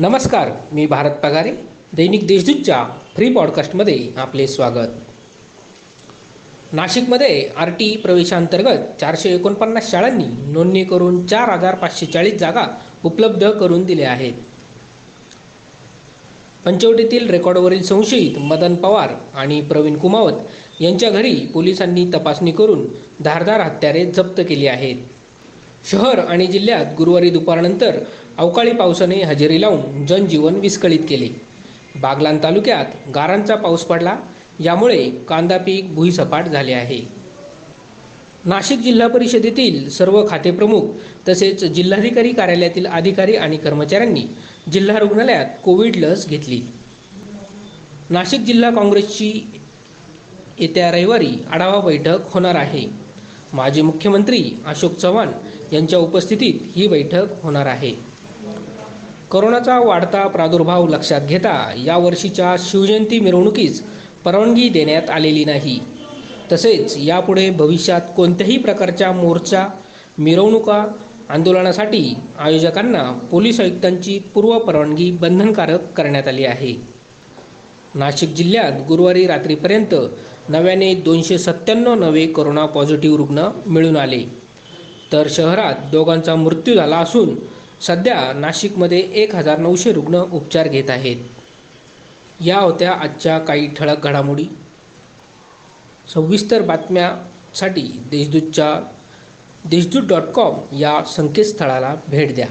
नमस्कार मी भारत पगारे दैनिक देशदूतच्या फ्री पॉडकास्टमध्ये आपले स्वागत. नाशिकमध्ये आर टी प्रवेशांतर्गत चारशे एकोणपन्नास शाळांनी नोंदणी करून चार हजार पाचशे चाळीस जागा उपलब्ध करून दिल्या आहेत. पंचवटीतील रेकॉर्डवरील संशयित मदन पवार आणि प्रवीण कुमावत यांच्या घरी पोलिसांनी तपासणी करून धारदार हत्यारे जप्त केली आहेत. शहर आणि जिल्ह्यात गुरुवारी दुपारनंतर अवकाळी पावसाने हजेरी लावून जनजीवन विस्कळीत केले. बागलान तालुक्यात गारांचा पाऊस पडला यामुळे कांदा पीक भुईसपाट झाले आहे. नाशिक जिल्हा परिषदेतील सर्व खातेप्रमुख तसेच जिल्हाधिकारी कार्यालयातील अधिकारी आणि कर्मचाऱ्यांनी जिल्हा रुग्णालयात कोविड लस घेतली. नाशिक जिल्हा काँग्रेसची येत्या रविवारी आढावा बैठक होणार आहे. माजी मुख्यमंत्री अशोक चव्हाण यांच्या उपस्थितीत ही बैठक होणार आहे. कोरोनाचा वाढता प्रादुर्भाव लक्षात घेता यावर्षीच्या शिवजयंती मिरवणुकीस परवानगी देण्यात आलेली नाही. तसेच यापुढे भविष्यात कोणत्याही प्रकारच्या मोर्चा मिरवणुका आंदोलनासाठी आयोजकांना पोलीस आयुक्तांची पूर्व परवानगी बंधनकारक करण्यात आली आहे. नाशिक जिल्ह्यात गुरुवारी रात्रीपर्यंत नव्याने दोनशे सत्त्याण्णव नवे करोना पॉझिटिव्ह रुग्ण मिळून आले. तर शहरात दोघांचा मृत्यू झाला असून सध्या नाशिकमध्ये एक हजार नऊशे रुग्ण उपचार घेत आहेत. या होत्या आजच्या काही ठळक घडामोडी. सविस्तर बातम्यासाठी देशदूतच्या देशदूत डॉट कॉम या संकेतस्थळाला भेट द्या.